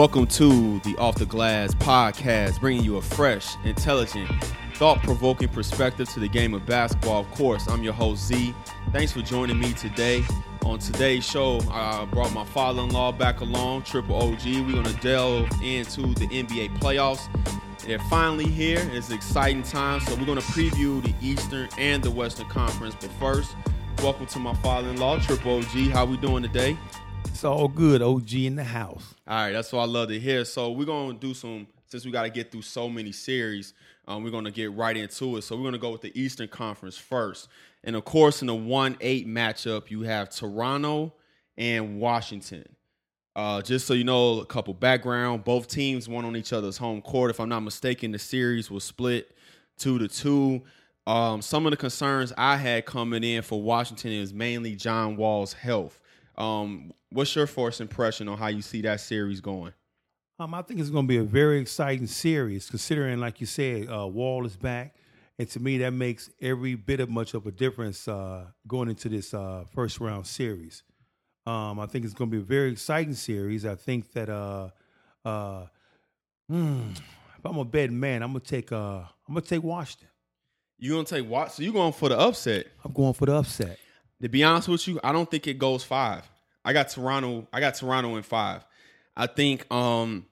Welcome to the Off the Glass podcast, bringing you a fresh, intelligent, thought provoking perspective to the game of basketball. Of course, I'm your host, Z. Thanks for joining me today. On today's show, I brought my father in law back along, Triple OG. We're going to delve into the NBA playoffs. They're finally here. It's an exciting time. So, we're going to preview the Eastern and the Western Conference. But first, welcome to my father in law, Triple OG. How we doing today? It's all good, OG in the house. All right, that's what I love to hear. So we're gonna do some since we got to get through so many series. Um, we're gonna get right into it. So we're gonna go with the Eastern Conference first, and of course, in the one eight matchup, you have Toronto and Washington. Uh, just so you know, a couple background. Both teams won on each other's home court. If I'm not mistaken, the series was split two to two. Um, some of the concerns I had coming in for Washington is mainly John Wall's health. Um, what's your first impression on how you see that series going? Um, I think it's going to be a very exciting series, considering, like you said, uh, Wall is back, and to me, that makes every bit of much of a difference uh, going into this uh, first round series. Um, I think it's going to be a very exciting series. I think that uh, uh, hmm, if I'm a bad man, I'm gonna take uh, I'm gonna take Washington. You gonna take what? So you going for the upset? I'm going for the upset. To be honest with you, I don't think it goes five. I got Toronto. I got Toronto in five. I think um,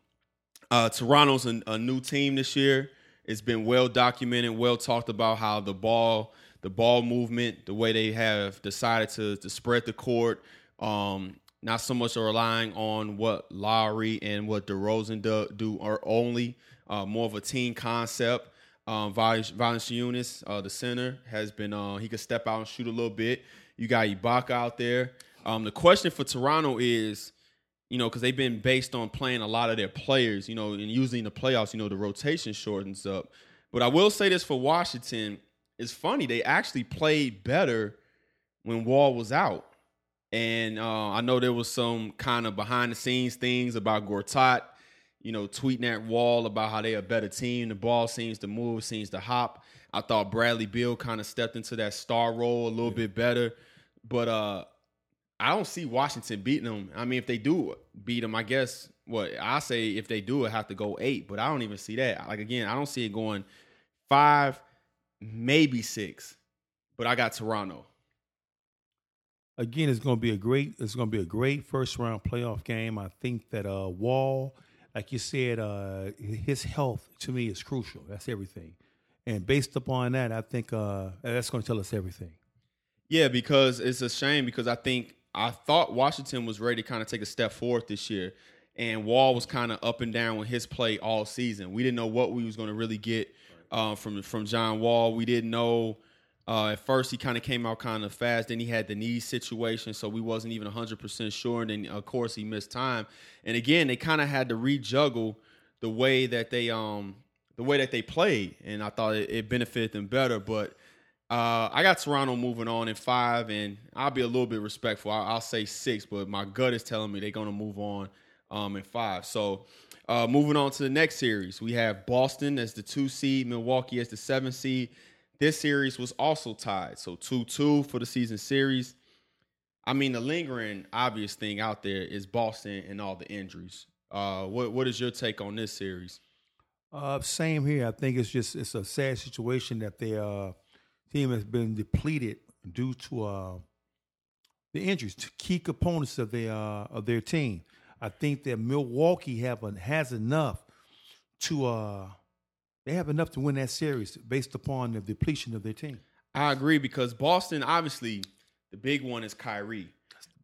uh, Toronto's a, a, new team this year. It's been well documented, well talked about how the ball, the ball movement, the way they have decided to to spread the court. Um, not so much relying on what Lowry and what DeRozan do, do are only uh, more of a team concept. Um, Valanciunas, uh, the center, has been uh, he could step out and shoot a little bit. You got Ibaka out there. Um, the question for Toronto is, you know, because they've been based on playing a lot of their players, you know, and using the playoffs, you know, the rotation shortens up. But I will say this for Washington, it's funny they actually played better when Wall was out. And uh, I know there was some kind of behind the scenes things about Gortat, you know, tweeting at Wall about how they're a better team. The ball seems to move, seems to hop. I thought Bradley Beal kind of stepped into that star role a little yeah. bit better. But uh, I don't see Washington beating them. I mean, if they do beat them, I guess what I say if they do it have to go eight, but I don't even see that. Like again, I don't see it going five, maybe six. But I got Toronto. Again, it's going to be a great. It's going to be a great first round playoff game. I think that uh, Wall, like you said, uh, his health to me is crucial. That's everything. And based upon that, I think uh, that's going to tell us everything. Yeah, because it's a shame because I think I thought Washington was ready to kind of take a step forward this year, and Wall was kind of up and down with his play all season. We didn't know what we was going to really get uh, from from John Wall. We didn't know. Uh, at first, he kind of came out kind of fast. Then he had the knee situation, so we wasn't even 100% sure. And then, of course, he missed time. And again, they kind of had to rejuggle the way that they um the way that they played, and I thought it, it benefited them better. But uh, I got Toronto moving on in five, and I'll be a little bit respectful. I'll, I'll say six, but my gut is telling me they're going to move on um, in five. So, uh, moving on to the next series, we have Boston as the two seed, Milwaukee as the seven seed. This series was also tied, so two two for the season series. I mean, the lingering obvious thing out there is Boston and all the injuries. Uh, what what is your take on this series? Uh, same here. I think it's just it's a sad situation that they uh team has been depleted due to uh, the injuries to key components of their uh, of their team. I think that Milwaukee have a, has enough to uh, they have enough to win that series based upon the depletion of their team. I agree because Boston obviously the big one is Kyrie,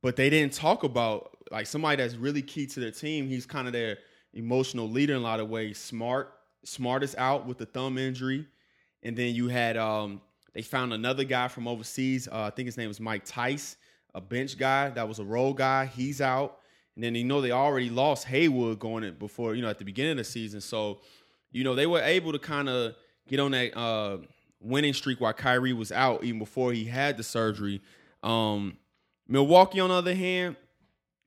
but they didn't talk about like somebody that's really key to their team. He's kind of their emotional leader in a lot of ways. Smart, smartest out with the thumb injury, and then you had um, they found another guy from overseas. Uh, I think his name was Mike Tice, a bench guy that was a role guy. He's out, and then you know they already lost Hayward going it before you know at the beginning of the season. So you know they were able to kind of get on that uh, winning streak while Kyrie was out, even before he had the surgery. Um, Milwaukee, on the other hand,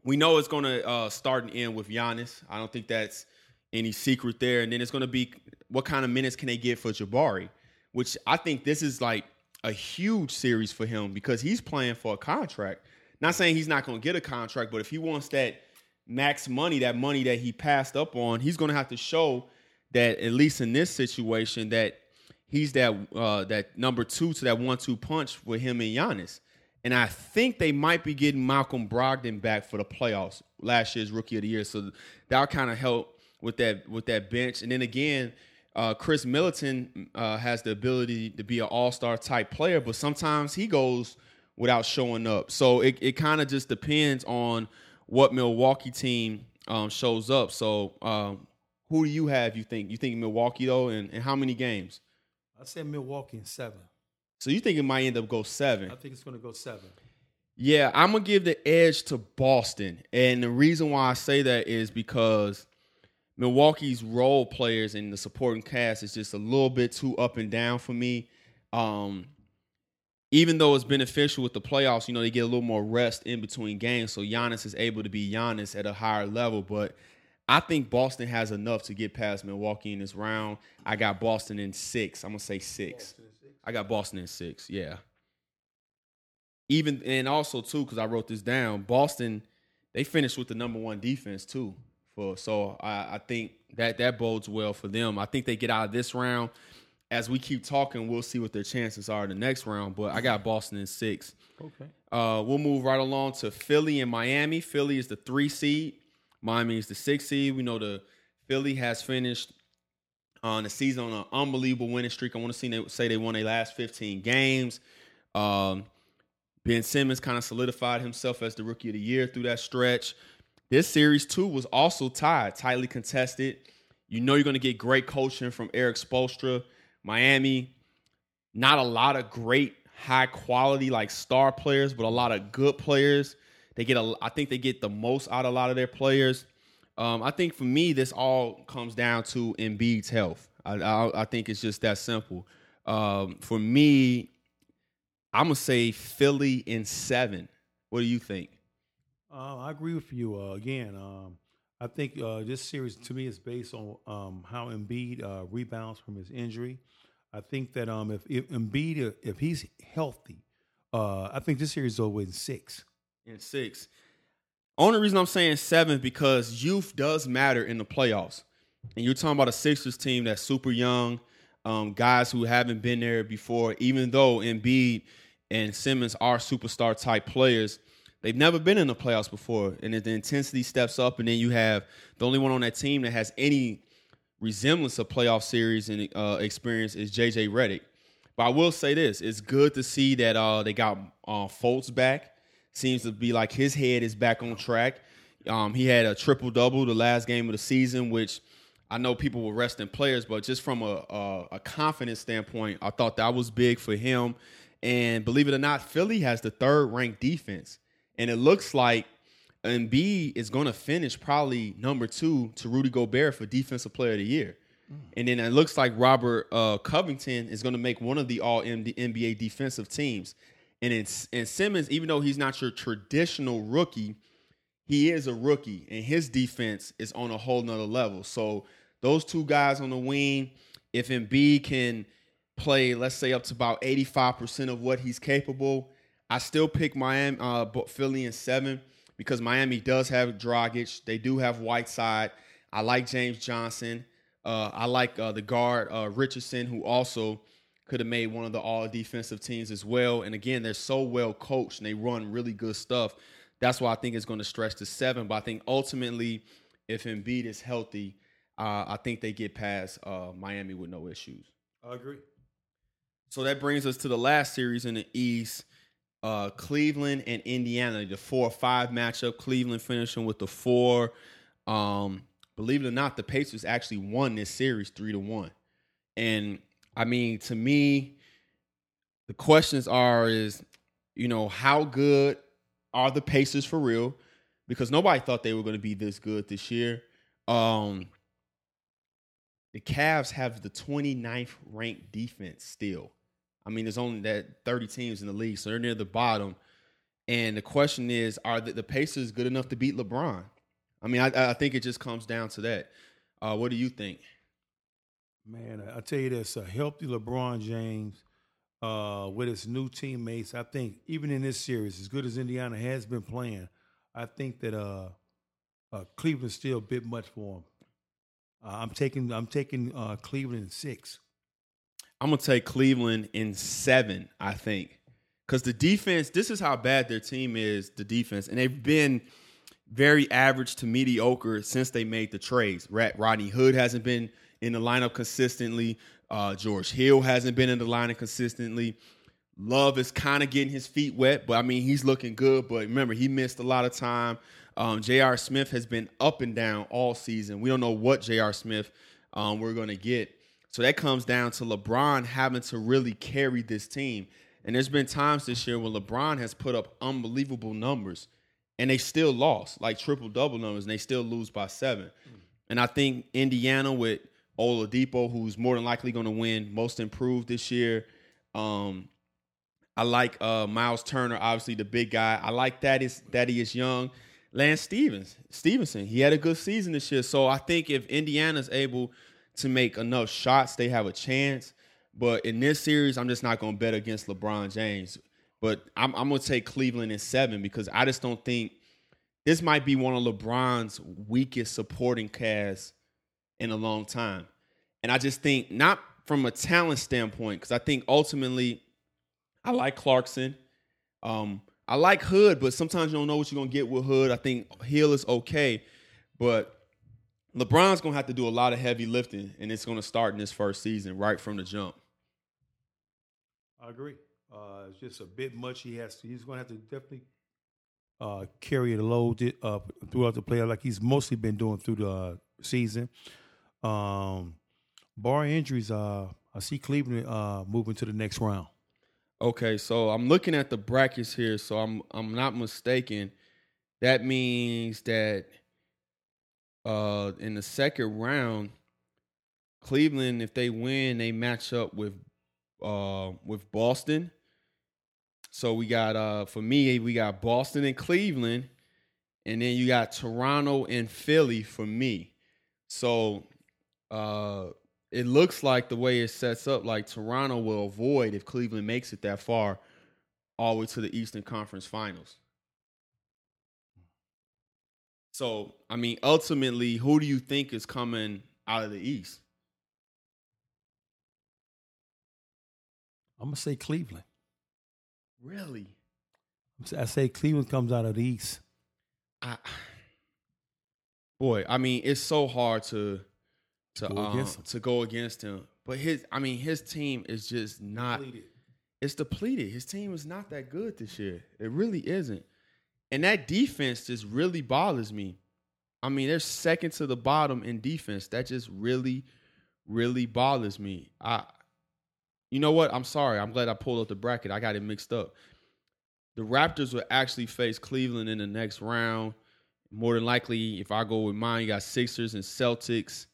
we know it's going to uh, start and end with Giannis. I don't think that's any secret there. And then it's going to be what kind of minutes can they get for Jabari, which I think this is like a huge series for him because he's playing for a contract. Not saying he's not going to get a contract, but if he wants that max money, that money that he passed up on, he's going to have to show that at least in this situation that he's that uh, that number two to that one two punch with him and Giannis. And I think they might be getting Malcolm Brogdon back for the playoffs, last year's rookie of the year. So that'll kind of help with that with that bench. And then again, uh, Khris Middleton uh, has the ability to be an all star type player, but sometimes he goes without showing up. So it, it kind of just depends on what Milwaukee team um, shows up. So um, who do you have? You think you think Milwaukee though, and, and how many games? I said Milwaukee in seven. So you think it might end up go seven? I think it's going to go seven. Yeah, I'm gonna give the edge to Boston, and the reason why I say that is because Milwaukee's role players and the supporting cast is just a little bit too up and down for me. Um, even though it's beneficial with the playoffs, you know they get a little more rest in between games, so Giannis is able to be Giannis at a higher level. But I think Boston has enough to get past Milwaukee in this round. I got Boston in six. I'm gonna say six. I got Boston in six. Yeah. Even and also too, because I wrote this down. Boston, they finished with the number one defense too. For so I, I think that that bodes well for them. I think they get out of this round. As we keep talking, we'll see what their chances are in the next round. But I got Boston in six. Okay. Uh, we'll move right along to Philly and Miami. Philly is the three seed. Miami is the six seed. We know the Philly has finished on the season on an unbelievable winning streak. I want to see they say they won their last 15 games. Um, ben Simmons kind of solidified himself as the rookie of the year through that stretch. This series too was also tied, tightly contested. You know you're going to get great coaching from Erik Spoelstra. Miami, not a lot of great high quality like star players, but a lot of good players. They get a, I think they get the most out of a lot of their players. Um, I think for me, this all comes down to Embiid's health. I, I, I think it's just that simple. Um, for me, I'm gonna say Philly in seven. What do you think? Uh, I agree with you. Uh, again, um, I think uh, this series to me is based on um, how Embiid uh, rebounds from his injury. I think that um, if, if Embiid, if he's healthy, uh, I think this series is over in six. In six. Only reason I'm saying seven because youth does matter in the playoffs. And you're talking about a Sixers team that's super young, um, guys who haven't been there before, even though Embiid and Simmons are superstar type players. They've never been in the playoffs before, and the intensity steps up. And then you have the only one on that team that has any resemblance of playoff series and uh, experience is JJ Redick. But I will say this: it's good to see that uh, they got uh, Fultz back seems to be like his head is back on track. Um, he had a triple double the last game of the season, which I know people were resting players, but just from a, a, a confidence standpoint, I thought that was big for him. And believe it or not, Philly has the third ranked defense, and it looks like Embiid is going to finish probably number two to Rudy Gobert for Defensive Player of the Year. And then it looks like Robert uh, Covington is going to make one of the All NBA defensive teams. And in, and Simmons, even though he's not your traditional rookie, he is a rookie, and his defense is on a whole nother level. So those two guys on the wing, if Embiid can play, let's say up to about 85% of what he's capable, I still pick Miami, uh, Philly in seven because Miami does have Dragic. They do have Whiteside. I like James Johnson. Uh, I like uh, the guard uh, Richardson, who also could have made one of the all defensive teams as well. And again, they're so well coached and they run really good stuff. That's why I think it's going to stretch to seven. But I think ultimately, if Embiid is healthy, uh, I think they get past uh, Miami with no issues. I agree. So that brings us to the last series in the East. Uh, Cleveland and Indiana, the four five matchup. Cleveland finishing with the four. Um, believe it or not, the Pacers actually won this series three to one. And I mean, to me, the questions are is, you know, how good are the Pacers for real? Because nobody thought they were going to be this good this year. Um, the Cavs have the 29th ranked defense still. I mean, there's only that 30 teams in the league, so they're near the bottom. And the question is, are the, the Pacers good enough to beat LeBron? I mean, I, I think it just comes down to that. Uh, what do you think? Man, I tell you this: a healthy LeBron James uh, with his new teammates. I think even in this series, as good as Indiana has been playing, I think that uh, uh, Cleveland's still a bit much for him. Uh, I'm taking I'm taking uh, Cleveland in six. I'm gonna take Cleveland in seven. I think because the defense. This is how bad their team is. The defense, and they've been very average to mediocre since they made the trades. Rodney Hood hasn't been in the lineup consistently. Uh, George Hill hasn't been in the lineup consistently. Love is kind of getting his feet wet, but I mean he's looking good. But remember, he missed a lot of time. Um, J.R. Smith has been up and down all season. We don't know what J.R. Smith um, we're going to get. So that comes down to LeBron having to really carry this team. And there's been times this year when LeBron has put up unbelievable numbers and they still lost, like triple double numbers, and they still lose by seven. And I think Indiana with Oladipo, who's more than likely going to win Most Improved this year. Um, I like uh, Miles Turner, obviously the big guy. I like that is that he is young. Lance Stevens, Stephenson, he had a good season this year. So I think if Indiana's able to make enough shots, they have a chance. But in this series, I'm just not going to bet against LeBron James. But I'm, I'm going to take Cleveland in seven because I just don't think this might be one of LeBron's weakest supporting casts in a long time. And I just think, not from a talent standpoint, because I think ultimately I like Clarkson. Um, I like Hood, but sometimes you don't know what you're gonna get with Hood. I think Hill is okay, but LeBron's gonna have to do a lot of heavy lifting, and it's gonna start in this first season right from the jump. I agree. Uh, it's just a bit much. He has to. He's gonna have to definitely uh, carry the load uh, throughout the playoff, like he's mostly been doing through the uh, season. Um, bar injuries, uh, I see Cleveland uh, moving to the next round. Okay, so I'm looking at the brackets here. So I'm I'm not mistaken. That means that uh, in the second round, Cleveland, if they win, they match up with uh, with Boston. So we got uh, for me, we got Boston and Cleveland, and then you got Toronto and Philly for me. So uh, it looks like the way it sets up, like Toronto will avoid if Cleveland makes it that far, all the way to the Eastern Conference Finals. So, I mean, ultimately, who do you think is coming out of the East? I'm gonna say Cleveland. Really? I say Cleveland comes out of the East. I, boy, I mean, it's so hard to to go um, to go against him. But his, I mean, his team is just not. Depleted. It's depleted. His team is not that good this year. It really isn't. And that defense just really bothers me. I mean, they're second to the bottom in defense. That just really, really bothers me. I, you know what? I'm sorry. I'm glad I pulled up the bracket. I got it mixed up. The Raptors will actually face Cleveland in the next round. More than likely, if I go with mine, you got Sixers and Celtics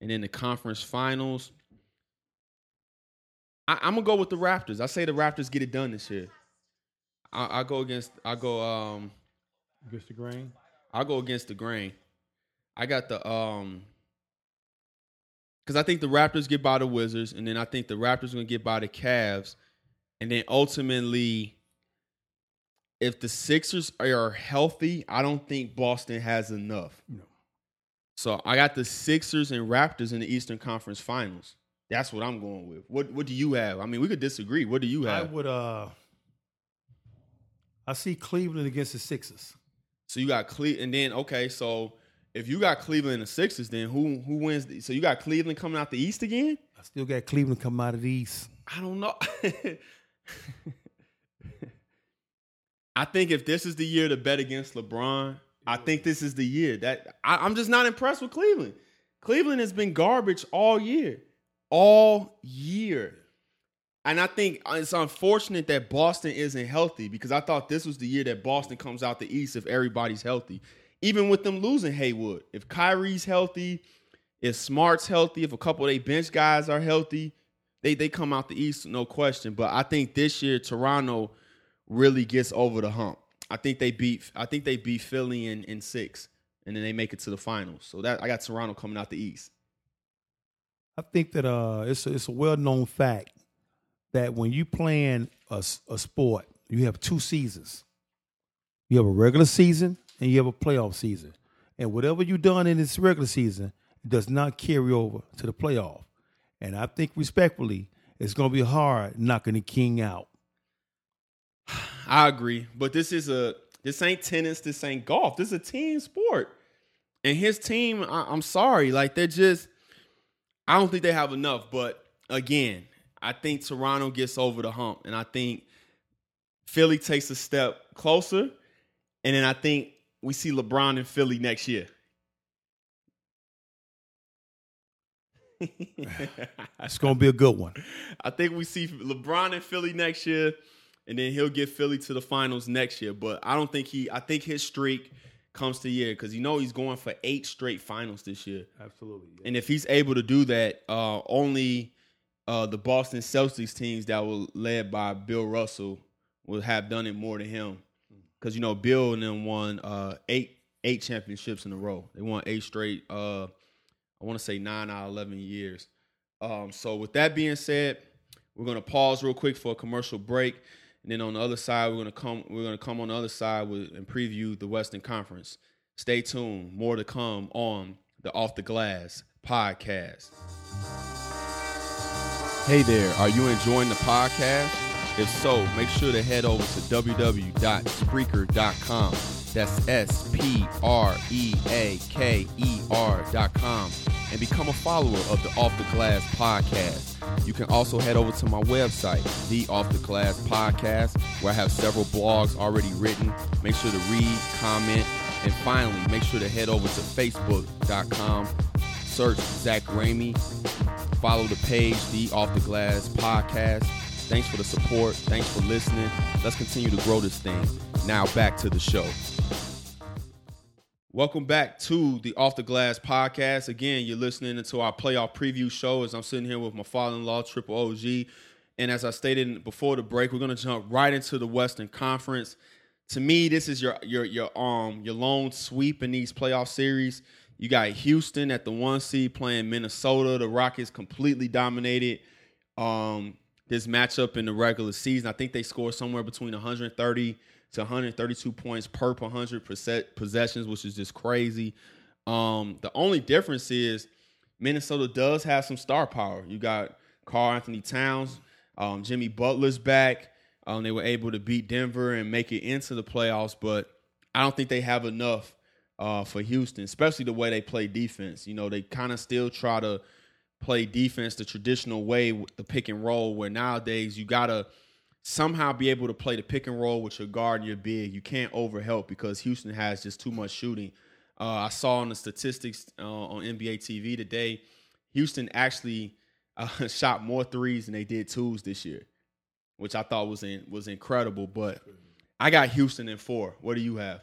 and then the conference finals. I, am gonna go with the Raptors. I say the Raptors get it done this year. I, I go against. I go um against the grain. I go against the grain. I got the um because I think the Raptors get by the Wizards, and then I think the Raptors are gonna get by the Cavs, and then ultimately, if the Sixers are healthy, I don't think Boston has enough. No. So I got the Sixers and Raptors in the Eastern Conference Finals. That's what I'm going with. What What do you have? I mean, we could disagree. What do you have? I would. uh I see Cleveland against the Sixers. So you got Cleveland, and then okay, so if you got Cleveland and the Sixers, then who who wins? The, so you got Cleveland coming out the East again? I still got Cleveland coming out of the East. I don't know. I think if this is the year to bet against LeBron, I think this is the year that I, I'm just not impressed with Cleveland. Cleveland has been garbage all year, all year. And I think it's unfortunate that Boston isn't healthy because I thought this was the year that Boston comes out the East if everybody's healthy. Even with them losing Hayward, if Kyrie's healthy, if Smart's healthy, if a couple of bench guys are healthy, they they come out the East, no question. But I think this year Toronto really gets over the hump. I think they beat I think they beat Philly in, in six, and then they make it to the finals. So that I got Toronto coming out the East. I think that uh, it's a, it's a well known fact that when you playing a, a sport, you have two seasons. You have a regular season and you have a playoff season. And whatever you done in this regular season does not carry over to the playoff. And I think respectfully, it's going to be hard knocking the king out. I agree, but this is a this ain't tennis, this ain't golf. This is a team sport, and his team. I, I'm sorry, like they're just. I don't think they have enough. But again, I think Toronto gets over the hump, and I think Philly takes a step closer, and then I think we see LeBron in Philly next year. it's gonna be a good one. I think we see LeBron in Philly next year, and then he'll get Philly to the finals next year. But I don't think he. I think his streak comes to year because you know he's going for eight straight finals this year. Absolutely. Yeah. And if he's able to do that, uh, only uh, the Boston Celtics teams that were led by Bill Russell would have done it more than him. Because you know Bill and them won uh, eight eight championships in a row. They won eight straight. Uh, I want to say nine out of eleven years. Um, so with that being said, we're gonna pause real quick for a commercial break, and then on the other side, we're gonna come. We're gonna come on the other side with and preview the Western Conference. Stay tuned. More to come on the Off the Glass podcast. Hey there, are you enjoying the podcast? If so, make sure to head over to www.spreaker.com. That's S P R E A K E R.com and become a follower of the Off the Glass podcast. You can also head over to my website, The Off the Glass Podcast, where I have several blogs already written. Make sure to read, comment, and finally, make sure to head over to Facebook.com, search Zach Ramey, follow the page, The Off the Glass Podcast. Thanks for the support. Thanks for listening. Let's continue to grow this thing. Now back to the show. Welcome back to the Off the Glass podcast. Again, you're listening to our playoff preview show as I'm sitting here with my father-in-law, Triple OG. And as I stated before the break, we're going to jump right into the Western Conference. To me, this is your your your um your lone sweep in these playoff series. You got Houston at the one seed playing Minnesota. The Rockets completely dominated um, this matchup in the regular season. I think they scored somewhere between 130 to 132 points per 100 possessions, which is just crazy. Um, the only difference is Minnesota does have some star power. You got Karl-Anthony Towns, um, Jimmy Butler's back. Um, they were able to beat Denver and make it into the playoffs, but I don't think they have enough uh, for Houston, especially the way they play defense. You know, they kind of still try to play defense the traditional way with the pick and roll, where nowadays you gotta somehow be able to play the pick and roll with your guard and your big. You can't overhelp because Houston has just too much shooting. Uh, I saw on the statistics uh, on NBA TV today, Houston actually uh, shot more threes than they did twos this year, which I thought was in, was incredible. But I got Houston in four. What do you have?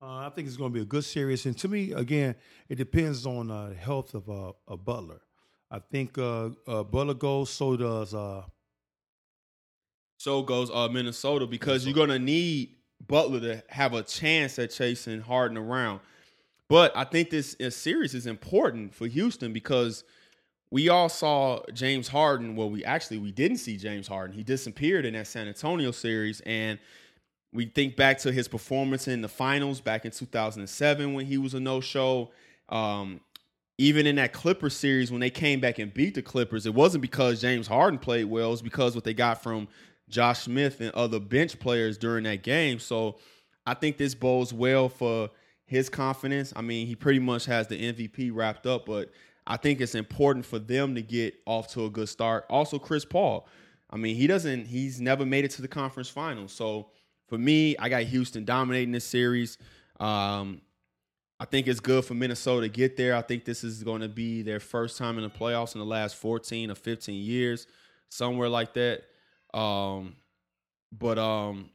Uh, I think it's going to be a good series, and to me, again, it depends on uh, the health of uh, a Butler. I think uh, uh, Butler goes, so does uh, so goes uh, Minnesota because Minnesota. you're gonna need Butler to have a chance at chasing Harden around. But I think this, this series is important for Houston because we all saw James Harden. Well, we actually we didn't see James Harden. He disappeared in that San Antonio series, and we think back to his performance in the finals back in 2007 when he was a no-show. Um, even in that Clippers series when they came back and beat the Clippers, it wasn't because James Harden played well. It was because what they got from Josh Smith and other bench players during that game. So I think this bodes well for his confidence. I mean, he pretty much has the MVP wrapped up, but I think it's important for them to get off to a good start. Also, Chris Paul. I mean, he doesn't, he's never made it to the conference finals. So for me, I got Houston dominating this series. Um, I think it's good for Minnesota to get there. I think this is going to be their first time in the playoffs in the last 14 or 15 years, somewhere like that. Um, but um,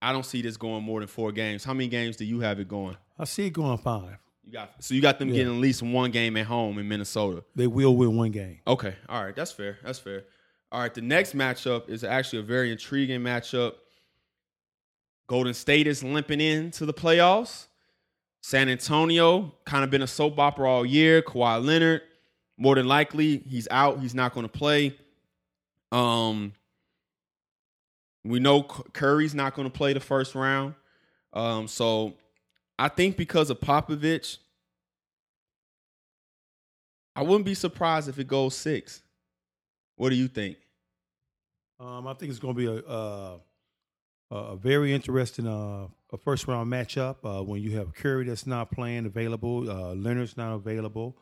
I don't see this going more than four games. How many games do you have it going? I see it going five. You got so you got them Yeah. getting at least one game at home in Minnesota. They will win one game. Okay, all right, that's fair. That's fair. All right, the next matchup is actually a very intriguing matchup. Golden State is limping into the playoffs. San Antonio kind of been a soap opera all year. Kawhi Leonard, more than likely, he's out. He's not going to play. Um, we know Curry's not going to play the first round. Um, so I think because of Popovich, I wouldn't be surprised if it goes six. What do you think? Um, I think it's going to be a uh, a very interesting uh, a first round matchup uh, when you have Curry that's not playing available, uh, Leonard's not available.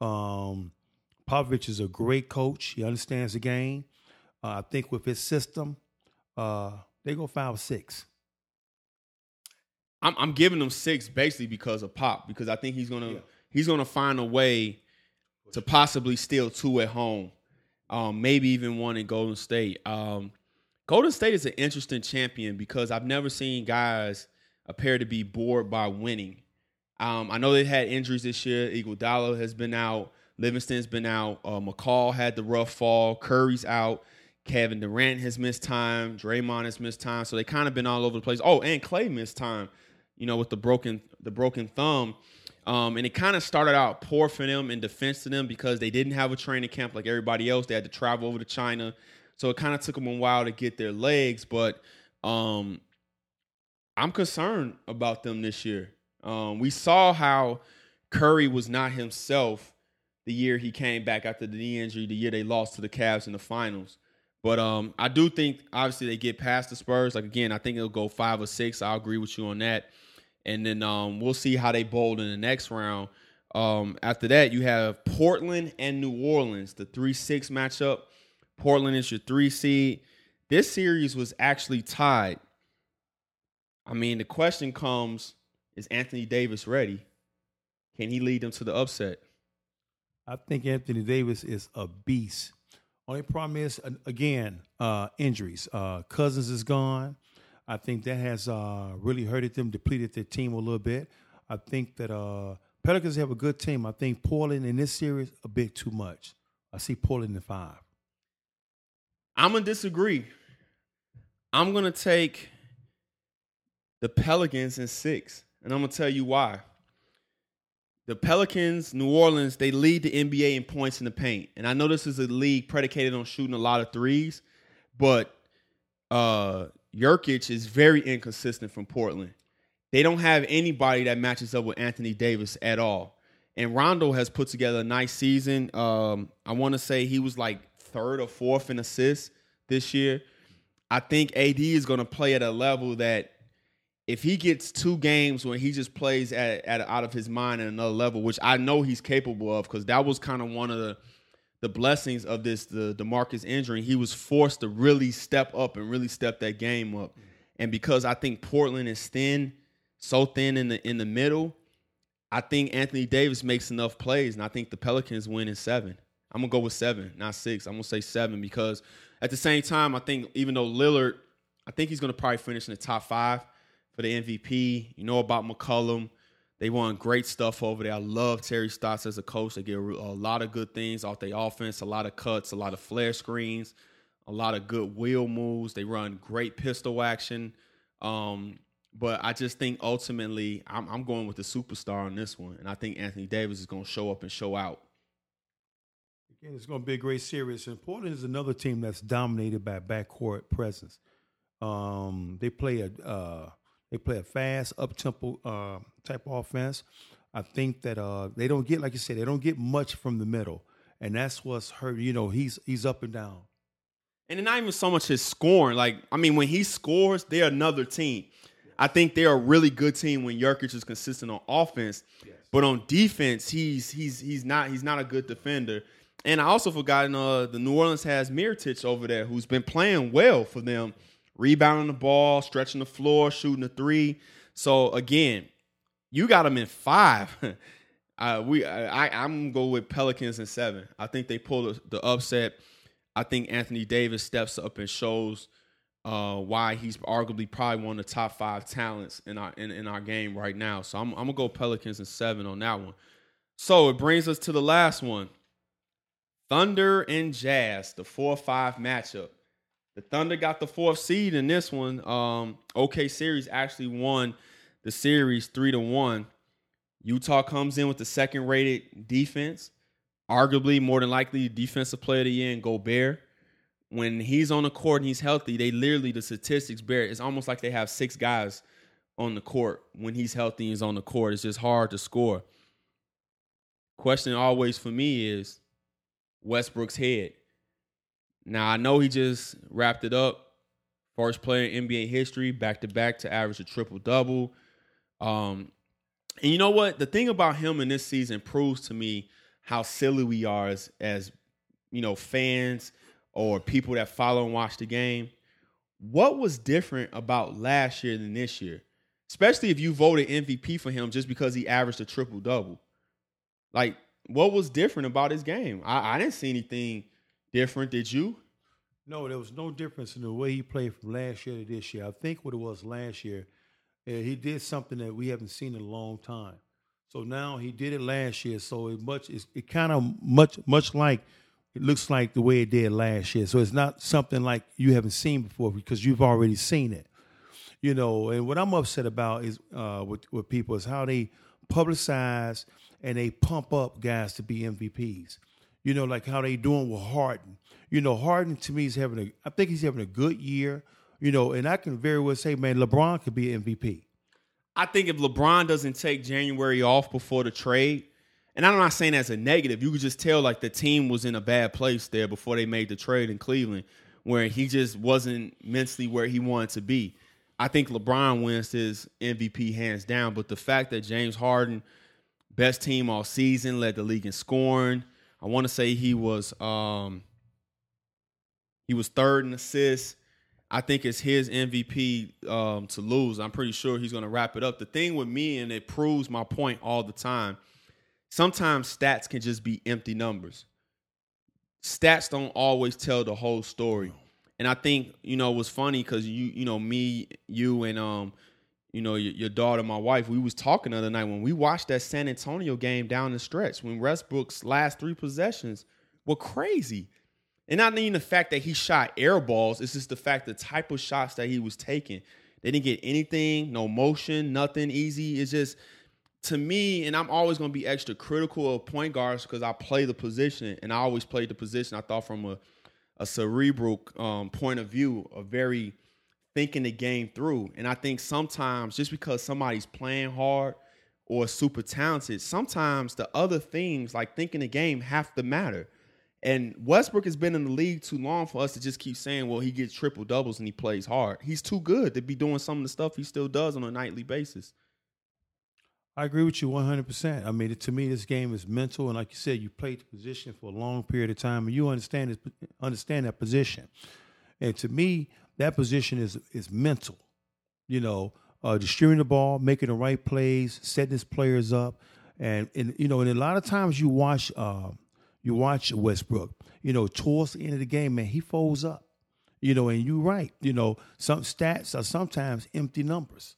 Um, Popovich is a great coach. He understands the game. Uh, I think with his system, uh, they go five or six. I'm, I'm giving them six basically because of Pop because I think he's gonna Yeah. he's gonna find a way to possibly steal two at home, um, maybe even one in Golden State. Um, Golden State is an interesting champion because I've never seen guys appear to be bored by winning. Um, I know they had injuries this year. Iguodala has been out. Livingston's been out. Uh, McCaw had the rough fall. Curry's out. Kevin Durant has missed time. Draymond has missed time. So they kind of been all over the place. Oh, and Clay missed time. You know, with the broken the broken thumb. Um, and it kind of started out poor for them in defense to them because they didn't have a training camp like everybody else. They had to travel over to China. So it kind of took them a while to get their legs. But um, I'm concerned about them this year. Um, we saw how Curry was not himself the year he came back after the knee injury, the year they lost to the Cavs in the finals. But um, I do think obviously they get past the Spurs. Like again, I think it'll go five or six. I'll agree with you on that. And then um, we'll see how they bowl in the next round. Um, after that, you have Portland and New Orleans, the three six matchup. Portland is your three seed. This series was actually tied. I mean, the question comes: Is Anthony Davis ready? Can he lead them to the upset? I think Anthony Davis is a beast. Only problem is again uh, injuries. Uh, Cousins is gone. I think that has uh, really hurted them, depleted their team a little bit. I think that uh, Pelicans have a good team. I think Portland in this series a bit too much. I see Portland in five. I'm gonna disagree. I'm gonna take the Pelicans in six, and I'm gonna tell you why. The Pelicans, New Orleans, they lead the NBA in points in the paint, and I know this is a league predicated on shooting a lot of threes, but uh, Nurkic is very inconsistent from Portland. They don't have anybody that matches up with Anthony Davis at all. And Rondo has put together a nice season. Um, I want to say he was like third or fourth in assists this year. I think AD is going to play at a level that if he gets two games when he just plays at, at out of his mind at another level, which I know he's capable of, because that was kind of one of the the blessings of this the Demarcus injury. He was forced to really step up and really step that game up. And because I think Portland is thin, so thin in the in the middle, I think Anthony Davis makes enough plays, and I think the Pelicans win in seven. I'm gonna go with seven, not six. I'm gonna say seven because at the same time, I think even though Lillard, I think he's gonna probably finish in the top five for the MVP. You know about McCollum. They won great stuff over there. I love Terry Stotts as a coach. They get a lot of good things off their offense, a lot of cuts, a lot of flare screens, a lot of good wheel moves. They run great pistol action. Um, but I just think ultimately I'm, I'm going with the superstar on this one. And I think Anthony Davis is going to show up and show out. Again, it's going to be a great series. And Portland is another team that's dominated by backcourt presence. Um, they play a uh, they play a fast, up tempo uh, type of offense. I think that uh, they don't get like you said, they don't get much from the middle, and that's what's hurt. You know, he's he's up and down. And not even so much his scoring. Like, I mean, when he scores, they're another team. I think they're a really good team when Jokic is consistent on offense. But on defense, he's he's he's not he's not a good defender. And I also forgotten uh, the New Orleans has Mirotic over there, who's been playing well for them, rebounding the ball, stretching the floor, shooting the three. So again, You got them in five. uh, we I, I'm gonna go with Pelicans in seven. I think they pull the, the upset. I think Anthony Davis steps up and shows uh, why he's arguably probably one of the top five talents in our in, in our game right now. So I'm, I'm gonna go Pelicans in seven on that one. So it brings us to the last one. Thunder and Jazz, the four five matchup. The Thunder got the fourth seed in this one. Um, OKC actually won the series three to one. Utah comes in with the second rated defense, arguably more than likely defensive player of the year in Gobert. When he's on the court and he's healthy, they literally the statistics bear it's almost like they have six guys on the court when he's healthy and he's on the court. It's just hard to score. Question always for me is Westbrook's head. Now I know he just wrapped it up. First player in NBA history, back to back to average a triple double. Um, and you know what? The thing about him in this season proves to me how silly we are as, as you know, fans or people that follow and watch the game. What was different about last year than this year? Especially if you voted MVP for him just because he averaged a triple double. Like, what was different about his game? I, I didn't see anything different. Did you? No, there was no difference in the way he played from last year to this year. I think what it was last year, uh, he did something that we haven't seen in a long time. So now he did it last year. So it much it, it kind of much much like it looks like the way it did last year. So it's not something like you haven't seen before because you've already seen it. You know, and what I'm upset about is uh, with with people is how they publicize and they pump up guys to be MVPs. You know, like how they doing with Harden. You know, Harden to me is having a. I think he's having a good year. You know, and I can very well say, man, LeBron could be MVP. I think if LeBron doesn't take January off before the trade, and I'm not saying that's a negative, you could just tell like the team was in a bad place there before they made the trade in Cleveland, where he just wasn't mentally where he wanted to be. I think LeBron wins his MVP hands down, but the fact that James Harden, best team all season, led the league in scoring. I want to say he was um, he was third in assists. I think it's his MVP um, to lose. I'm pretty sure he's going to wrap it up. The thing with me, and it proves my point all the time, sometimes stats can just be empty numbers. Stats don't always tell the whole story. And I think, you know, it was funny because you, you know, me, you, and um, you know, your, your, daughter, my wife, we was talking the other night when we watched that San Antonio game down the stretch when Westbrook's last three possessions were crazy. And not even the fact that he shot air balls, it's just the fact the type of shots that he was taking. They didn't get anything, no motion, nothing easy. It's just to me, and I'm always gonna be extra critical of point guards because I play the position and I always played the position. I thought from a, a cerebral um, point of view, a very thinking the game through. And I think sometimes just because somebody's playing hard or super talented, sometimes the other things like thinking the game have to matter. And Westbrook has been in the league too long for us to just keep saying, well, he gets triple doubles and he plays hard. He's too good to be doing some of the stuff he still does on a nightly basis. I agree with you 100%. I mean, to me, this game is mental. And like you said, you played the position for a long period of time and you understand, understand that position. And to me, that position is, is mental. You know, uh, distributing the ball, making the right plays, setting his players up. And, and you know, and a lot of times you watch uh, – you watch Westbrook, you know, towards the end of the game, man, he folds up. You know, and you're right. You know, some stats are sometimes empty numbers.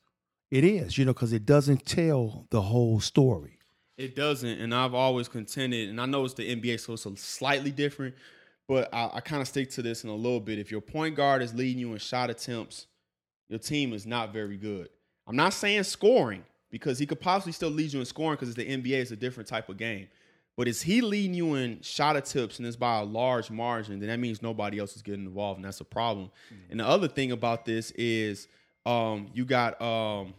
It is, you know, because it doesn't tell the whole story. It doesn't, and I've always contended, and I know it's the NBA, so it's slightly different, but I, I kind of stick to this in a little bit. If your point guard is leading you in shot attempts, your team is not very good. I'm not saying scoring because he could possibly still lead you in scoring because the NBA is a different type of game. But is he leading you in shot attempts and it's by a large margin, then that means nobody else is getting involved, and that's a problem. Mm-hmm. And the other thing about this is um, you got um,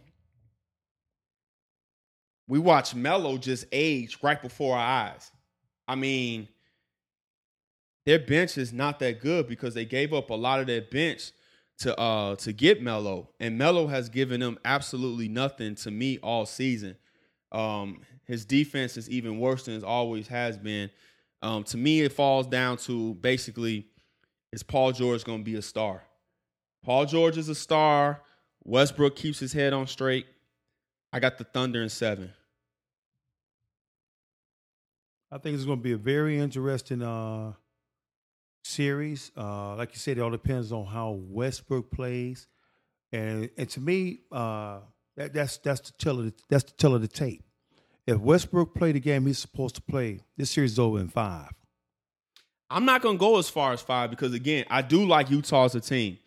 we watch Melo just age right before our eyes. I mean, their bench is not that good because they gave up a lot of their bench to uh to get Melo, and Melo has given them absolutely nothing to me all season. Um, his defense is even worse than it always has been. Um, to me, it falls down to basically is Paul George going to be a star? Paul George is a star. Westbrook keeps his head on straight. I got the Thunder in seven. I think it's going to be a very interesting uh, series. Uh, like you said, it all depends on how Westbrook plays, and and to me, uh, that, that's that's the tell of the, that's the tell of the tape. If Westbrook played the game he's supposed to play, this series is over in five. I'm not to go as far as five because again, I do like Utah as a team,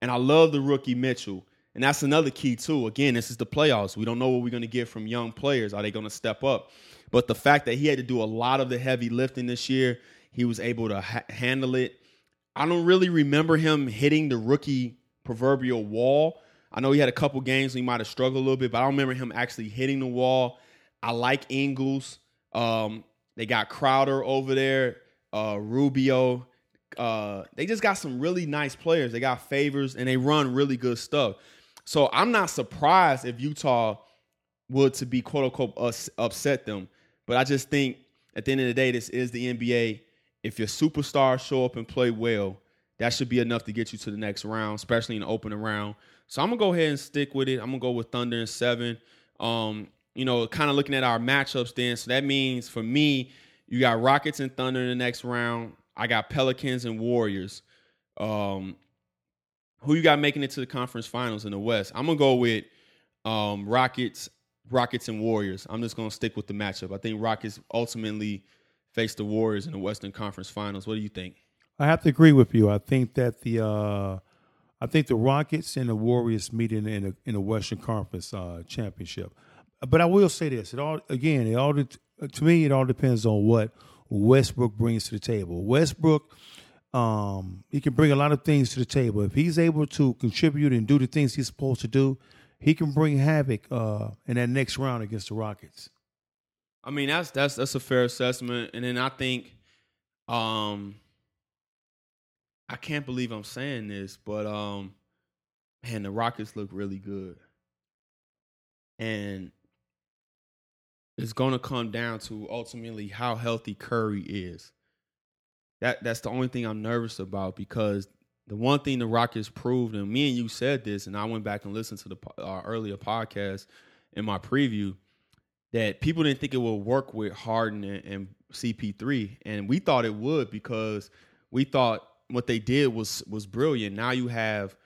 and I love the rookie Mitchell. And that's another key too. Again, this is the playoffs. We don't know what we're going to get from young players. Are they going to step up? But the fact that he had to do a lot of the heavy lifting this year, he was able to ha- handle it. I don't really remember him hitting the rookie proverbial wall. I know he had a couple games he might have struggled a little bit, but I don't remember him actually hitting the wall. I like Ingles. Um, they got Crowder over there, uh, Rubio. Uh, they just got some really nice players. They got Favors and they run really good stuff. So I'm not surprised if Utah would to be quote unquote upset them. But I just think at the end of the day, this is the NBA. If your superstars show up and play well, that should be enough to get you to the next round, especially in the opening round. So I'm gonna go ahead and stick with it. I'm gonna go with Thunder and seven. Um, you know, kind of looking at our matchups then. So that means for me, you got Rockets and Thunder in the next round. I got Pelicans and Warriors. Um, who you got making it to the conference finals in the West? I'm gonna go with um, Rockets, Rockets and Warriors. I'm just gonna stick with the matchup. I think Rockets ultimately face the Warriors in the Western Conference Finals. What do you think? I have to agree with you. I think that the uh, I think the Rockets and the Warriors meet in in, a, in the Western Conference uh, championship. But I will say this: it all again, it all to me, it all depends on what Westbrook brings to the table. Westbrook um, he can bring a lot of things to the table. If he's able to contribute and do the things he's supposed to do, he can bring havoc uh, in that next round against the Rockets. I mean, that's that's that's a fair assessment. And then I think, um, I can't believe I'm saying this, but um, man, the Rockets look really good, and it's to come down to ultimately how healthy Curry is. That that's the only thing I'm nervous about because the one thing the Rockets proved, and me and you said this, and I went back and listened to the uh, earlier podcast in my preview that people didn't think it would work with Harden and, and CP3, and we thought it would because we thought what they did was was brilliant. Now you have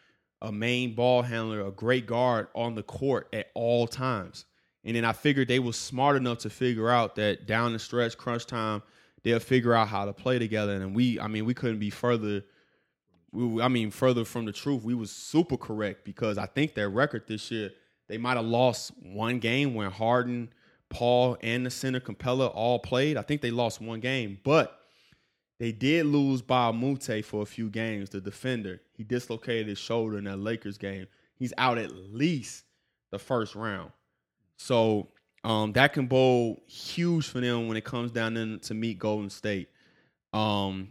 a main ball handler, a great guard on the court at all times. And then I figured they were smart enough to figure out that down the stretch, crunch time, they'll figure out how to play together. And we, I mean, we couldn't be further. We, I mean, further from the truth. We was super correct because I think their record this year, they might have lost one game when Harden, Paul, and the center Capela all played. I think they lost one game, but they did lose Mbah a Moute for a few games. The defender, he dislocated his shoulder in that Lakers game. He's out at least the first round. So um, that can bowl huge for them when it comes down in, to meet Golden State. Um,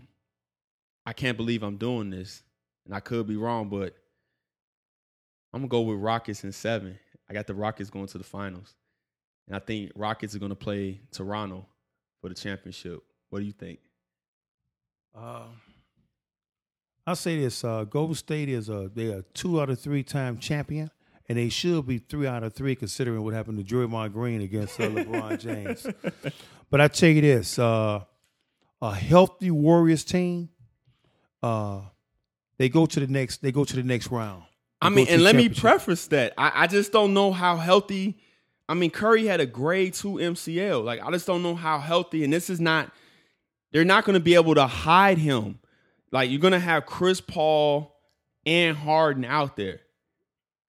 I can't believe I'm doing this, and I could be wrong, but I'm gonna go with Rockets in seven. I got the Rockets going to the finals, and I think Rockets are gonna play Toronto for the championship. What do you think? Uh, I'll say this: uh, Golden State is a they are two out of three time champion and they should be three out of three considering what happened to Draymond Green against uh, LeBron James. But I tell you this: uh, a healthy Warriors team, uh, they go to the next. They go to the next round. They I mean, and let me preface that I, I just don't know how healthy. I mean, Curry had a grade two MCL. Like, I just don't know how healthy. And this is not. They're not going to be able to hide him. Like, you're going to have Chris Paul and Harden out there.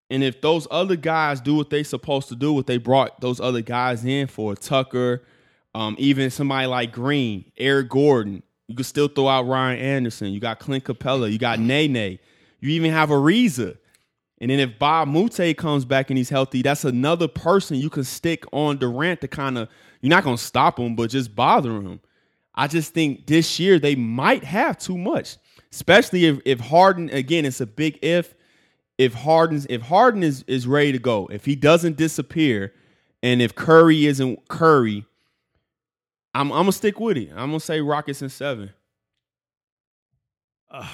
And if those other guys do what they're supposed to do, what they brought those other guys in for, Tucker, um, even somebody like Green, Eric Gordon, you can still throw out Ryan Anderson. You got Clint Capela. You got Nene. You even have Ariza. And then if Mbah a Moute comes back and he's healthy, that's another person you can stick on Durant to kind of, you're not going to stop him, but just bother him. I just think this year they might have too much, especially if, if Harden, again, it's a big if if Harden's if Harden is is ready to go, if he doesn't disappear, and if Curry isn't Curry, I'm I'm gonna stick with it. I'm gonna say Rockets in seven. Uh,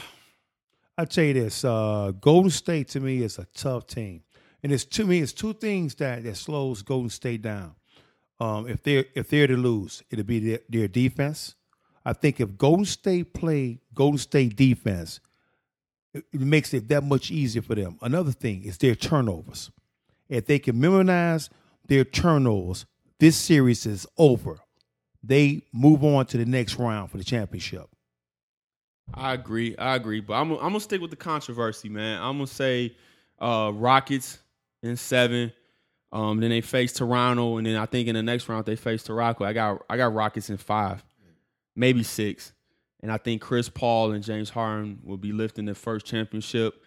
I tell you this, uh, Golden State to me is a tough team, And it's to me, it's two things that that slows Golden State down. Um, if they're if they're to lose, it'll be their, their defense. I think if Golden State play Golden State defense, it, it makes it that much easier for them. Another thing is their turnovers. If they can memorize their turnovers, this series is over. They move on to the next round for the championship. I agree. I agree. But I'm, I'm gonna stick with the controversy, man. I'm gonna say uh, Rockets in seven. Um, then they face Toronto, and then I think in the next round they face Toronto. I got I got Rockets in five, maybe six, and I think Chris Paul and James Harden will be lifting their first championship,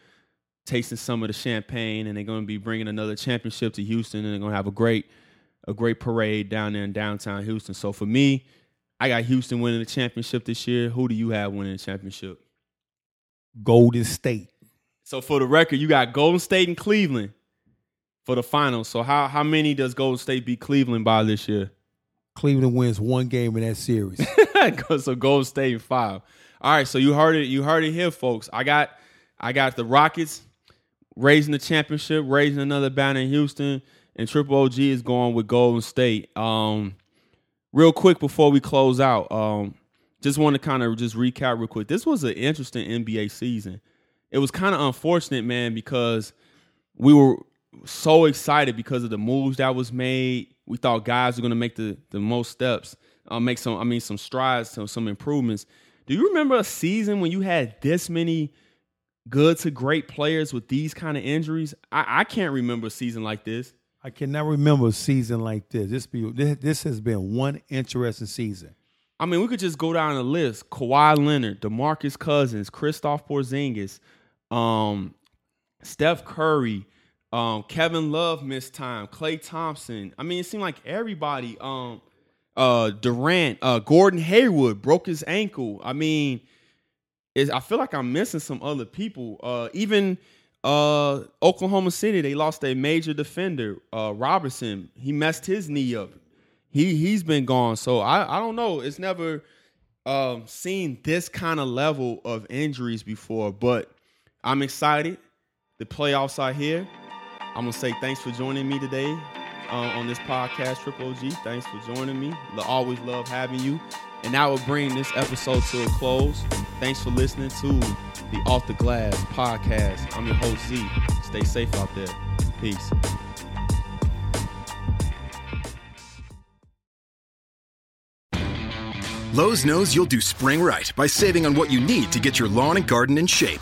tasting some of the champagne, and they're going to be bringing another championship to Houston, and they're going to have a great a great parade down there in downtown Houston. So for me, I got Houston winning the championship this year. Who do you have winning the championship? Golden State. So for the record, you got Golden State and Cleveland for the finals. So how how many does Golden State beat Cleveland by this year? Cleveland wins one game in that series. so Golden State in five. All right, so you heard it. You heard it here, folks. I got I got the Rockets raising the championship, raising another banner in Houston, and Triple OG is going with Golden State. Um, real quick before we close out, um, just want to kind of just recap real quick. This was an interesting NBA season. It was kind of unfortunate, man, because we were so excited because of the moves that was made. We thought guys were going to make the the most steps, uh, make some, I mean, some strides, some some improvements. Do you remember a season when you had this many good to great players with these kind of injuries? I, I can't remember a season like this. I cannot remember a season like this. This be this, this has been one interesting season. I mean, we could just go down the list: Kawhi Leonard, DeMarcus Cousins, Kristaps Porzingis, um, Steph Curry, um, Kevin Love missed time, Klay Thompson. I mean, it seemed like everybody. Um, uh, Durant, uh, Gordon Hayward broke his ankle. I mean, I feel like I'm missing some other people. Uh, even uh, Oklahoma City, they lost a major defender, uh, Robertson. He messed his knee up. He he's been gone. So I I don't know. It's never um, seen this kind of level of injuries before, but I'm excited. The playoffs are here. I'm gonna say thanks for joining me today uh, on this podcast, Triple OG. Thanks for joining me. Always love having you. And that will bring this episode to a close. Thanks for listening to the Off the Glass podcast. I'm your host Z. Stay safe out there. Peace. Lowe's knows you'll do spring right by saving on what you need to get your lawn and garden in shape.